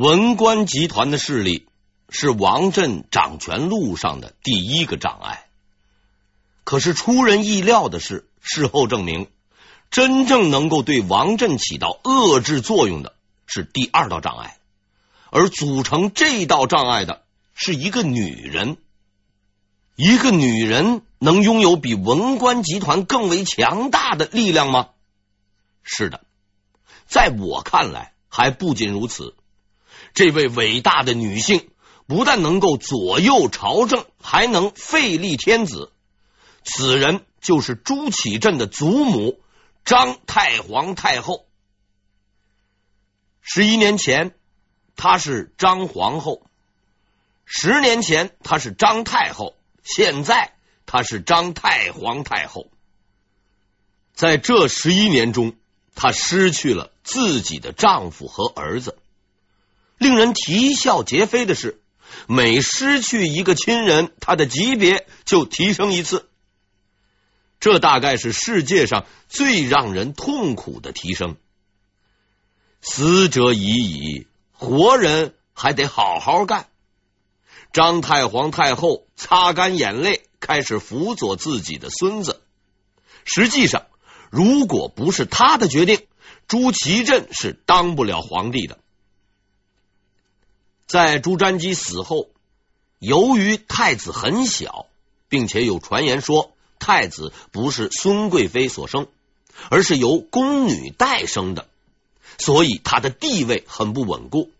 文官集团的势力是王振掌权路上的第一个障碍。可是出人意料的是，事后证明，真正能够对王振起到遏制作用的是第二道障碍，而组成这道障碍的是一个女人。一个女人能拥有比文官集团更为强大的力量吗？是的，在我看来，还不仅如此。这位伟大的女性不但能够左右朝政，还能废立天子。此人就是朱祁镇的祖母张太皇太后。十一年前，她是张皇后；十年前，她是张太后。现在她是张太皇太后，在这十一年中，她失去了自己的丈夫和儿子。令人啼笑皆非的是，每失去一个亲人，他的级别就提升一次。这大概是世界上最让人痛苦的提升。死者已矣，活人还得好好干。张太皇太后擦干眼泪，开始辅佐自己的孙子。实际上，如果不是他的决定，朱祁镇是当不了皇帝的。在朱瞻基死后，由于太子很小，并且有传言说太子不是孙贵妃所生，而是由宫女代生的，所以他的地位很不稳固。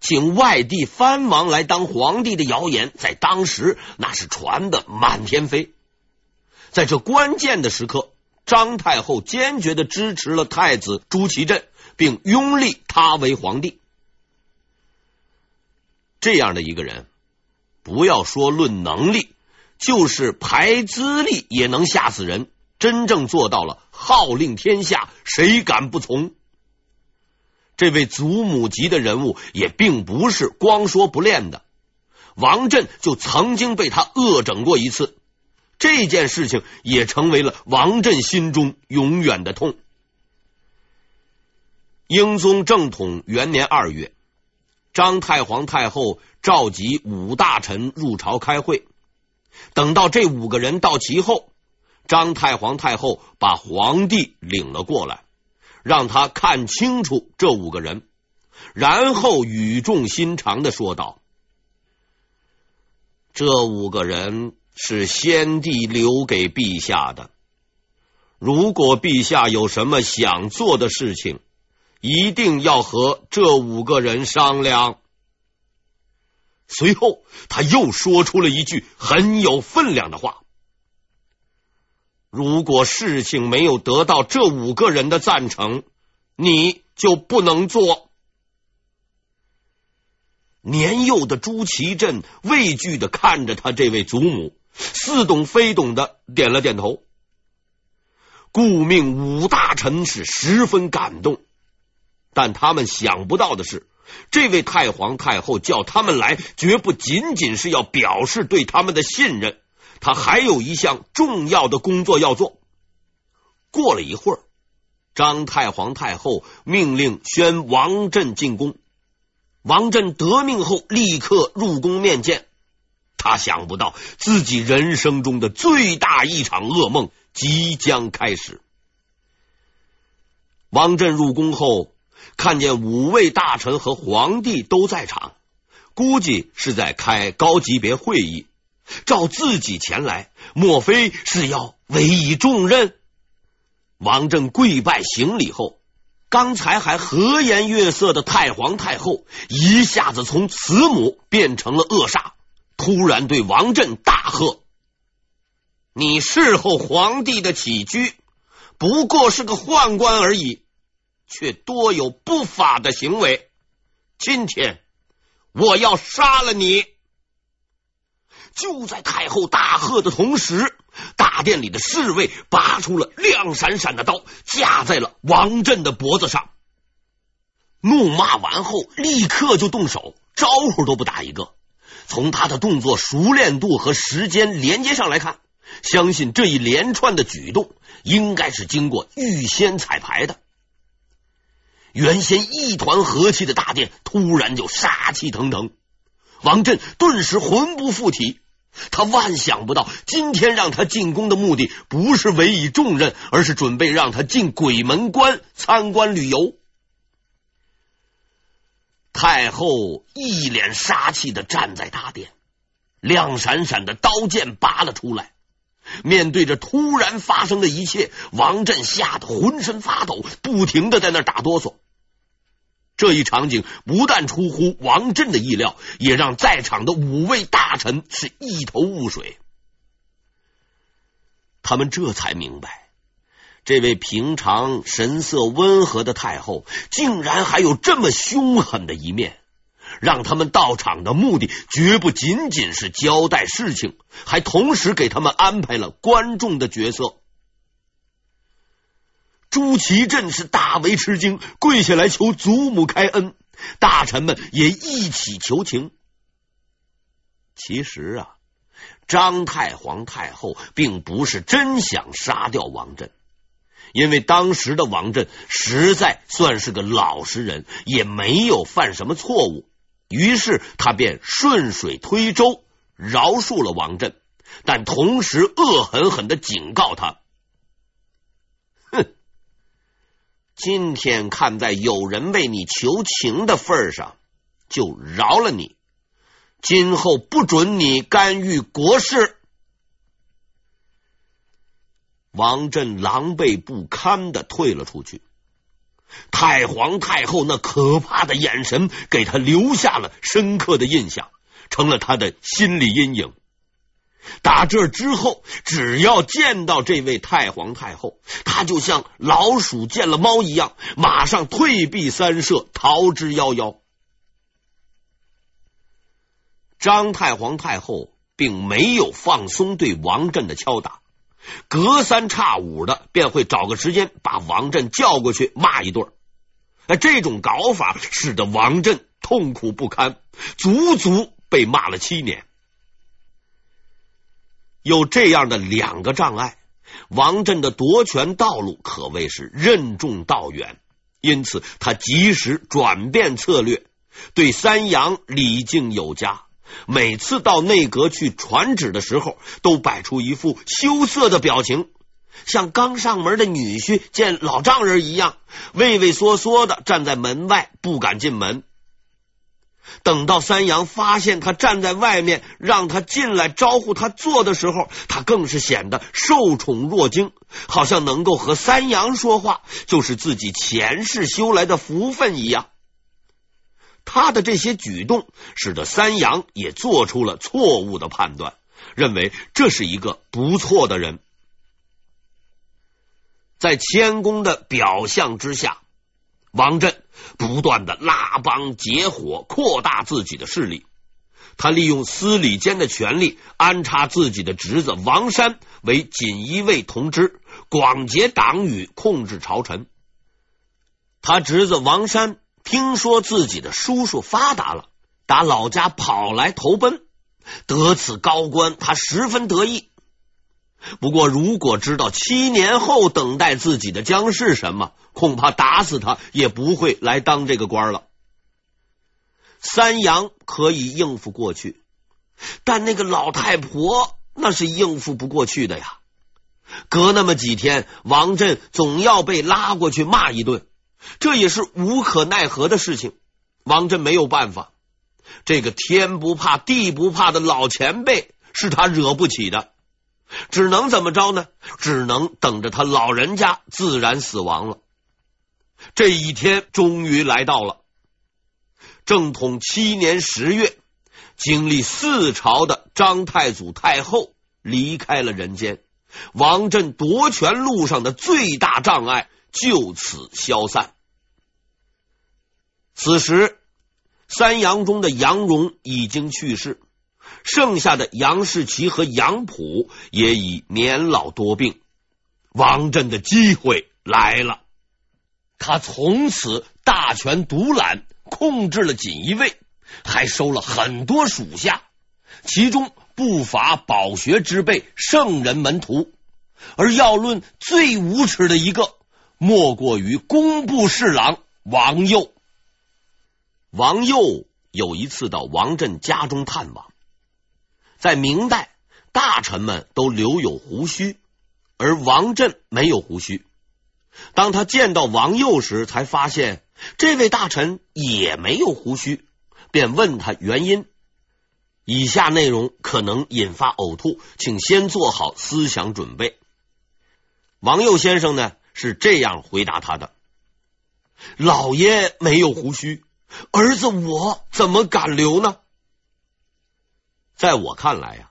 请外地藩王来当皇帝的谣言，在当时那是传的满天飞。在这关键的时刻，张太后坚决的支持了太子朱祁镇，并拥立他为皇帝。这样的一个人，不要说论能力，就是排资历也能吓死人。真正做到了号令天下，谁敢不从？这位祖母级的人物也并不是光说不练的，王振就曾经被他恶整过一次，这件事情也成为了王振心中永远的痛。英宗正统元年二月，张太皇太后召集五大臣入朝开会，等到这五个人到齐后，张太皇太后把皇帝领了过来。让他看清楚这五个人，然后语重心长的说道：“这五个人是先帝留给陛下的。如果陛下有什么想做的事情，一定要和这五个人商量。”随后，他又说出了一句很有分量的话。如果事情没有得到这五个人的赞成，你就不能做。年幼的朱祁镇畏惧的看着他这位祖母，似懂非懂的点了点头。顾命五大臣是十分感动，但他们想不到的是，这位太皇太后叫他们来，绝不仅仅是要表示对他们的信任。他还有一项重要的工作要做。过了一会儿，张太皇太后命令宣王振进宫。王振得命后，立刻入宫面见。他想不到自己人生中的最大一场噩梦即将开始。王振入宫后，看见五位大臣和皇帝都在场，估计是在开高级别会议。召自己前来，莫非是要委以重任？王振跪拜行礼后，刚才还和颜悦色的太皇太后一下子从慈母变成了恶煞，突然对王振大喝：“你侍候皇帝的起居，不过是个宦官而已，却多有不法的行为。今天我要杀了你！”就在太后大喝的同时，大殿里的侍卫拔出了亮闪闪的刀，架在了王振的脖子上。怒骂完后，立刻就动手，招呼都不打一个。从他的动作熟练度和时间连接上来看，相信这一连串的举动应该是经过预先彩排的。原先一团和气的大殿突然就杀气腾腾，王振顿时魂不附体。他万想不到，今天让他进宫的目的不是委以重任，而是准备让他进鬼门关参观旅游。太后一脸杀气的站在大殿，亮闪闪的刀剑拔了出来。面对着突然发生的一切，王振吓得浑身发抖，不停的在那打哆嗦。这一场景不但出乎王振的意料，也让在场的五位大臣是一头雾水。他们这才明白，这位平常神色温和的太后，竟然还有这么凶狠的一面。让他们到场的目的，绝不仅仅是交代事情，还同时给他们安排了观众的角色。朱祁镇是大为吃惊，跪下来求祖母开恩。大臣们也一起求情。其实啊，张太皇太后并不是真想杀掉王振，因为当时的王振实在算是个老实人，也没有犯什么错误。于是他便顺水推舟，饶恕了王振，但同时恶狠狠的警告他。今天看在有人为你求情的份上，就饶了你。今后不准你干预国事。王振狼狈不堪的退了出去。太皇太后那可怕的眼神，给他留下了深刻的印象，成了他的心理阴影。打这之后，只要见到这位太皇太后，他就像老鼠见了猫一样，马上退避三舍，逃之夭夭。张太皇太后并没有放松对王振的敲打，隔三差五的便会找个时间把王振叫过去骂一顿。哎，这种搞法使得王振痛苦不堪，足足被骂了七年。有这样的两个障碍，王振的夺权道路可谓是任重道远。因此，他及时转变策略，对三阳礼敬有加。每次到内阁去传旨的时候，都摆出一副羞涩的表情，像刚上门的女婿见老丈人一样，畏畏缩缩的站在门外，不敢进门。等到三阳发现他站在外面，让他进来招呼他坐的时候，他更是显得受宠若惊，好像能够和三阳说话就是自己前世修来的福分一样。他的这些举动，使得三阳也做出了错误的判断，认为这是一个不错的人。在谦恭的表象之下。王振不断的拉帮结伙，扩大自己的势力。他利用司礼监的权力，安插自己的侄子王山为锦衣卫同知，广结党羽，控制朝臣。他侄子王山听说自己的叔叔发达了，打老家跑来投奔，得此高官，他十分得意。不过，如果知道七年后等待自己的将是什么，恐怕打死他也不会来当这个官了。三阳可以应付过去，但那个老太婆那是应付不过去的呀。隔那么几天，王振总要被拉过去骂一顿，这也是无可奈何的事情。王振没有办法，这个天不怕地不怕的老前辈是他惹不起的。只能怎么着呢？只能等着他老人家自然死亡了。这一天终于来到了。正统七年十月，经历四朝的张太祖太后离开了人间，王振夺权路上的最大障碍就此消散。此时，三阳中的杨荣已经去世。剩下的杨士奇和杨溥也已年老多病，王振的机会来了。他从此大权独揽，控制了锦衣卫，还收了很多属下，其中不乏饱学之辈、圣人门徒。而要论最无耻的一个，莫过于工部侍郎王佑。王佑有一次到王振家中探望。在明代，大臣们都留有胡须，而王振没有胡须。当他见到王佑时，才发现这位大臣也没有胡须，便问他原因。以下内容可能引发呕吐，请先做好思想准备。王佑先生呢，是这样回答他的：“老爷没有胡须，儿子我怎么敢留呢？”在我看来呀，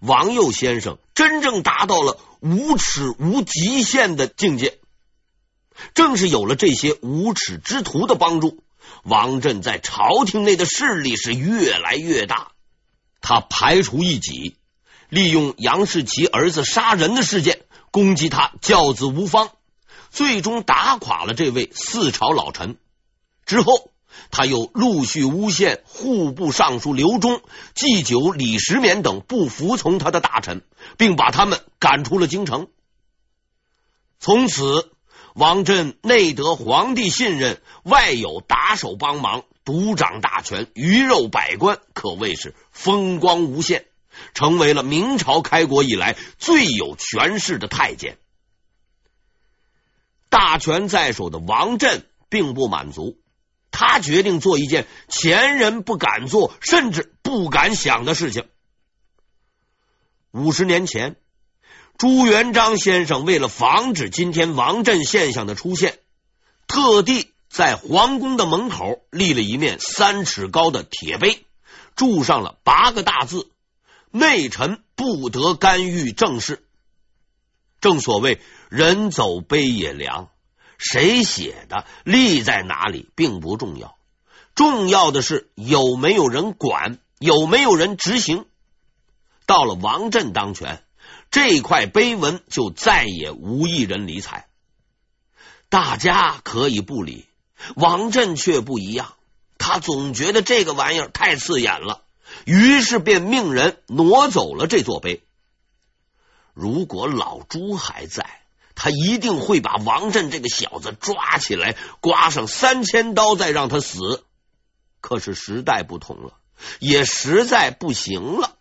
王佑先生真正达到了无耻无极限的境界。正是有了这些无耻之徒的帮助，王振在朝廷内的势力是越来越大。他排除异己，利用杨士奇儿子杀人的事件攻击他教子无方，最终打垮了这位四朝老臣。之后，他又陆续诬陷户部尚书刘忠、祭酒李时勉等不服从他的大臣，并把他们赶出了京城。从此。王振内得皇帝信任，外有打手帮忙，独掌大权，鱼肉百官，可谓是风光无限，成为了明朝开国以来最有权势的太监。大权在手的王振并不满足，他决定做一件前人不敢做，甚至不敢想的事情。五十年前。朱元璋先生为了防止今天王振现象的出现，特地在皇宫的门口立了一面三尺高的铁碑，铸上了八个大字：“内臣不得干预政事。”正所谓“人走碑也凉”，谁写的、立在哪里并不重要，重要的是有没有人管，有没有人执行。到了王振当权。这块碑文就再也无一人理睬，大家可以不理，王振却不一样，他总觉得这个玩意儿太刺眼了，于是便命人挪走了这座碑。如果老朱还在，他一定会把王振这个小子抓起来，刮上三千刀，再让他死。可是时代不同了，也实在不行了。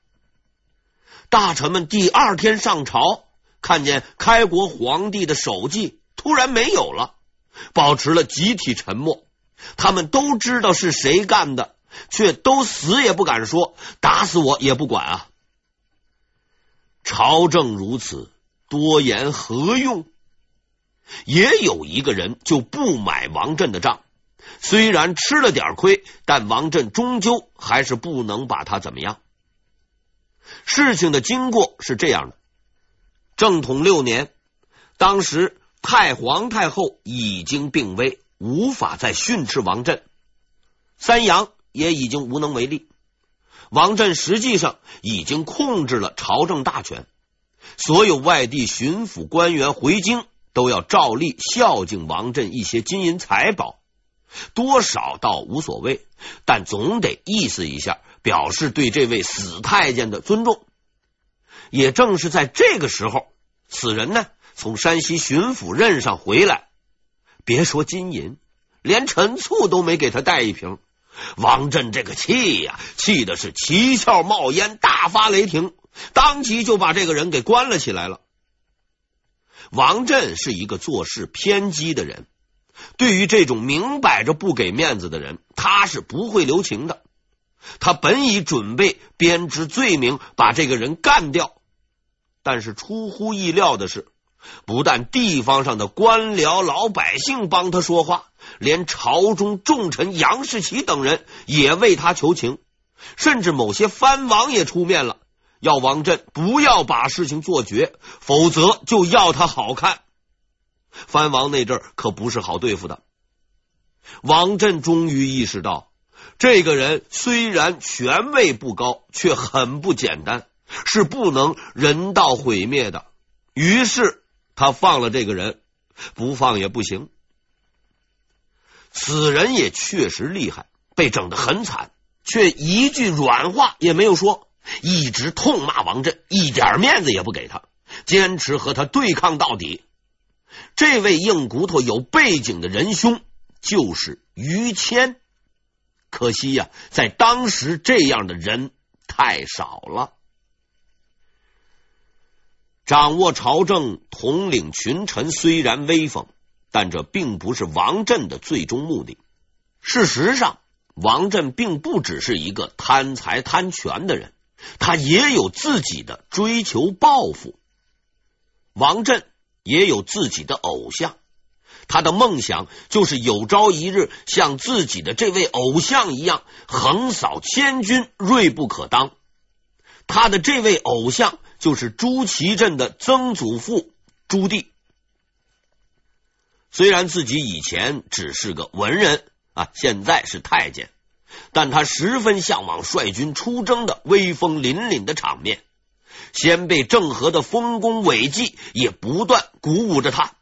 大臣们第二天上朝，看见开国皇帝的手迹突然没有了，保持了集体沉默。他们都知道是谁干的，却都死也不敢说，打死我也不管啊！朝政如此，多言何用？也有一个人就不买王振的账，虽然吃了点亏，但王振终究还是不能把他怎么样。事情的经过是这样的：正统六年，当时太皇太后已经病危，无法再训斥王振，三杨也已经无能为力。王振实际上已经控制了朝政大权，所有外地巡抚官员回京都要照例孝敬王振一些金银财宝，多少倒无所谓，但总得意思一下。表示对这位死太监的尊重。也正是在这个时候，此人呢从山西巡抚任上回来，别说金银，连陈醋都没给他带一瓶。王振这个气呀，气的是七窍冒烟，大发雷霆，当即就把这个人给关了起来了。王振是一个做事偏激的人，对于这种明摆着不给面子的人，他是不会留情的。他本已准备编织罪名把这个人干掉，但是出乎意料的是，不但地方上的官僚老百姓帮他说话，连朝中重臣杨士奇等人也为他求情，甚至某些藩王也出面了，要王振不要把事情做绝，否则就要他好看。藩王那阵可不是好对付的。王振终于意识到。这个人虽然权位不高，却很不简单，是不能人道毁灭的。于是他放了这个人，不放也不行。此人也确实厉害，被整得很惨，却一句软话也没有说，一直痛骂王振，一点面子也不给他，坚持和他对抗到底。这位硬骨头有背景的仁兄，就是于谦。可惜呀，在当时这样的人太少了。掌握朝政、统领群臣虽然威风，但这并不是王振的最终目的。事实上，王振并不只是一个贪财贪权的人，他也有自己的追求抱负。王振也有自己的偶像，他的梦想就是有朝一日像自己的这位偶像一样横扫千军，锐不可当。他的这位偶像。就是朱祁镇的曾祖父朱棣，虽然自己以前只是个文人啊，现在是太监，但他十分向往率军出征的威风凛凛的场面。先辈郑和的丰功伟绩也不断鼓舞着他。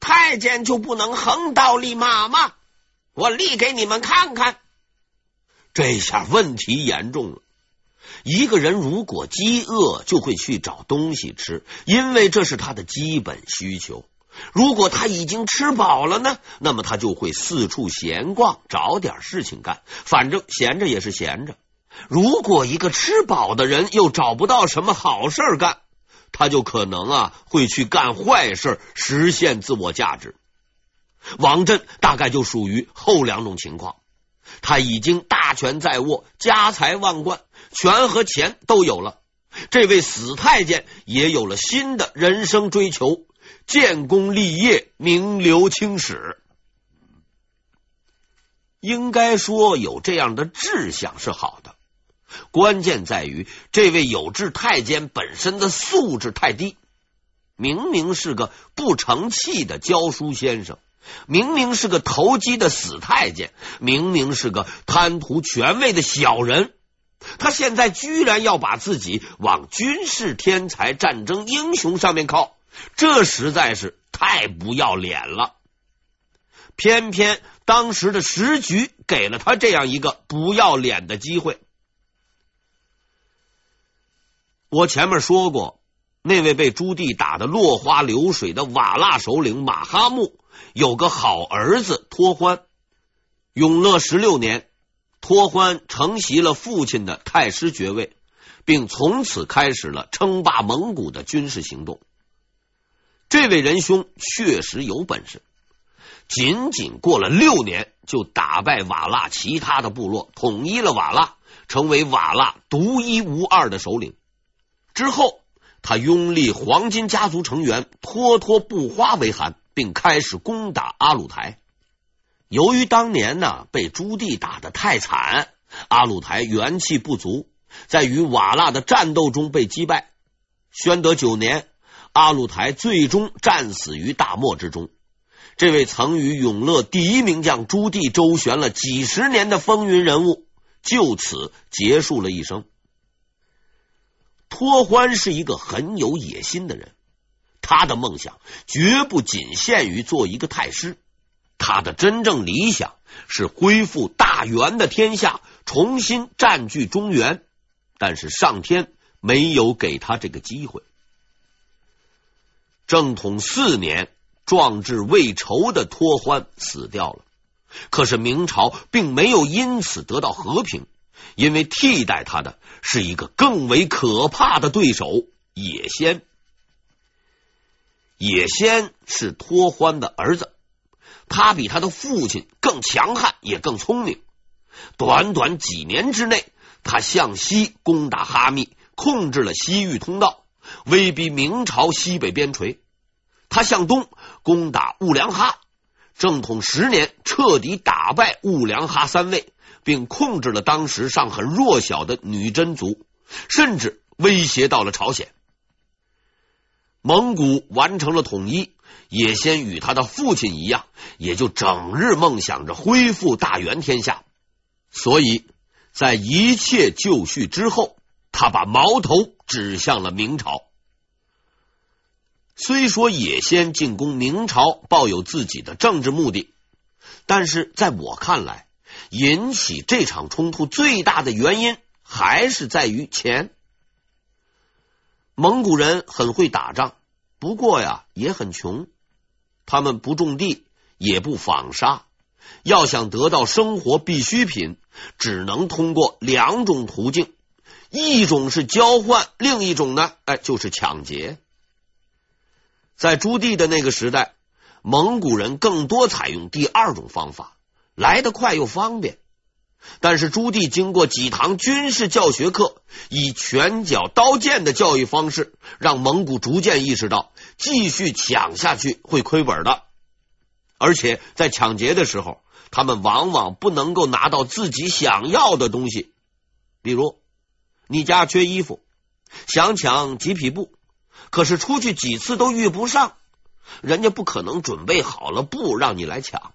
太监就不能横刀立马吗？我立给你们看看。这下问题严重了。一个人如果饥饿，就会去找东西吃，因为这是他的基本需求。如果他已经吃饱了呢，那么他就会四处闲逛，找点事情干。反正闲着也是闲着。如果一个吃饱的人又找不到什么好事干，他就可能啊会去干坏事，实现自我价值。王振大概就属于后两种情况。他已经大权在握，家财万贯。权和钱都有了，这位死太监也有了新的人生追求，建功立业，名留青史。应该说有这样的志向是好的，关键在于这位有志太监本身的素质太低。明明是个不成器的教书先生，明明是个投机的死太监，明明是个贪图权位的小人。他现在居然要把自己往军事天才、战争英雄上面靠，这实在是太不要脸了。偏偏当时的时局给了他这样一个不要脸的机会。我前面说过，那位被朱棣打得落花流水的瓦剌首领马哈木，有个好儿子托欢。永乐十六年。托欢承袭了父亲的太师爵位，并从此开始了称霸蒙古的军事行动。这位仁兄确实有本事，仅仅过了六年，就打败瓦剌其他的部落，统一了瓦剌，成为瓦剌独一无二的首领。之后，他拥立黄金家族成员脱脱不花为汗，并开始攻打阿鲁台。由于当年呢被朱棣打得太惨，阿鲁台元气不足，在与瓦剌的战斗中被击败。宣德九年，阿鲁台最终战死于大漠之中。这位曾与永乐第一名将朱棣周旋了几十年的风云人物，就此结束了一生。托欢是一个很有野心的人，他的梦想绝不仅限于做一个太师。他的真正理想是恢复大元的天下，重新占据中原，但是上天没有给他这个机会。正统四年，壮志未酬的托欢死掉了，可是明朝并没有因此得到和平，因为替代他的是一个更为可怕的对手——野仙。野仙是托欢的儿子。他比他的父亲更强悍，也更聪明。短短几年之内，他向西攻打哈密，控制了西域通道，威逼明朝西北边陲。他向东攻打兀良哈，正统十年彻底打败兀良哈三位，并控制了当时尚很弱小的女真族，甚至威胁到了朝鲜。蒙古完成了统一。也先与他的父亲一样，也就整日梦想着恢复大元天下。所以在一切就绪之后，他把矛头指向了明朝。虽说也先进攻明朝抱有自己的政治目的，但是在我看来，引起这场冲突最大的原因还是在于钱。蒙古人很会打仗，不过呀，也很穷。他们不种地，也不纺纱，要想得到生活必需品，只能通过两种途径：一种是交换，另一种呢，哎，就是抢劫。在朱棣的那个时代，蒙古人更多采用第二种方法，来得快又方便。但是朱棣经过几堂军事教学课，以拳脚刀剑的教育方式，让蒙古逐渐意识到，继续抢下去会亏本的。而且在抢劫的时候，他们往往不能够拿到自己想要的东西。比如，你家缺衣服，想抢几匹布，可是出去几次都遇不上，人家不可能准备好了布让你来抢。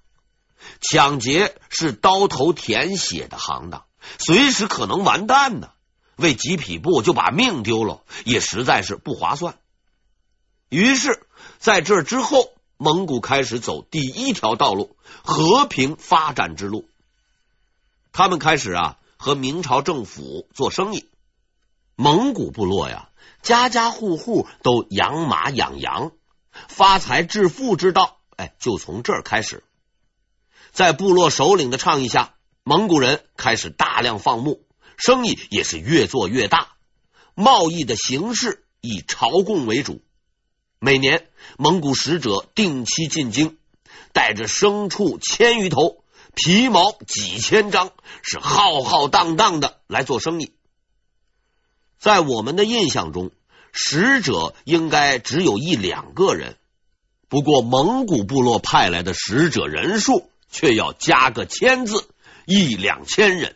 抢劫是刀头舔血的行当，随时可能完蛋呢。为几匹布就把命丢了，也实在是不划算。于是，在这之后，蒙古开始走第一条道路——和平发展之路。他们开始啊，和明朝政府做生意。蒙古部落呀，家家户户都养马养羊，发财致富之道，哎，就从这儿开始。在部落首领的倡议下，蒙古人开始大量放牧，生意也是越做越大。贸易的形式以朝贡为主，每年蒙古使者定期进京，带着牲畜千余头、皮毛几千张，是浩浩荡荡的来做生意。在我们的印象中，使者应该只有一两个人，不过蒙古部落派来的使者人数。却要加个千字，一两千人。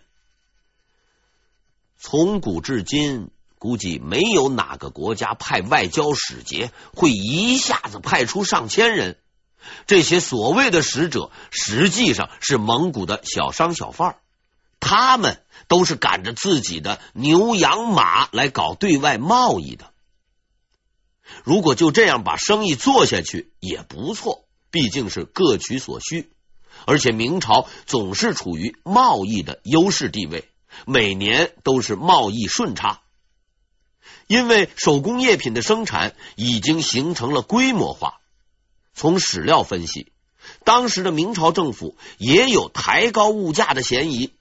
从古至今，估计没有哪个国家派外交使节会一下子派出上千人。这些所谓的使者，实际上是蒙古的小商小贩，他们都是赶着自己的牛羊马来搞对外贸易的。如果就这样把生意做下去也不错，毕竟是各取所需。而且明朝总是处于贸易的优势地位，每年都是贸易顺差。因为手工业品的生产已经形成了规模化。从史料分析，当时的明朝政府也有抬高物价的嫌疑，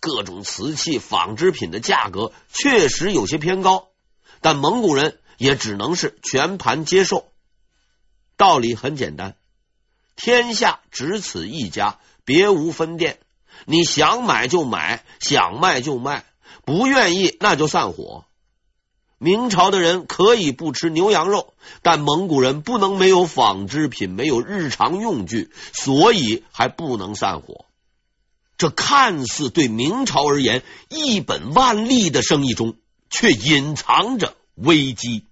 各种瓷器、纺织品的价格确实有些偏高，但蒙古人也只能是全盘接受。道理很简单。天下只此一家，别无分店。你想买就买，想卖就卖，不愿意那就散伙。明朝的人可以不吃牛羊肉，但蒙古人不能没有纺织品，没有日常用具，所以还不能散伙。这看似对明朝而言一本万利的生意中，却隐藏着危机。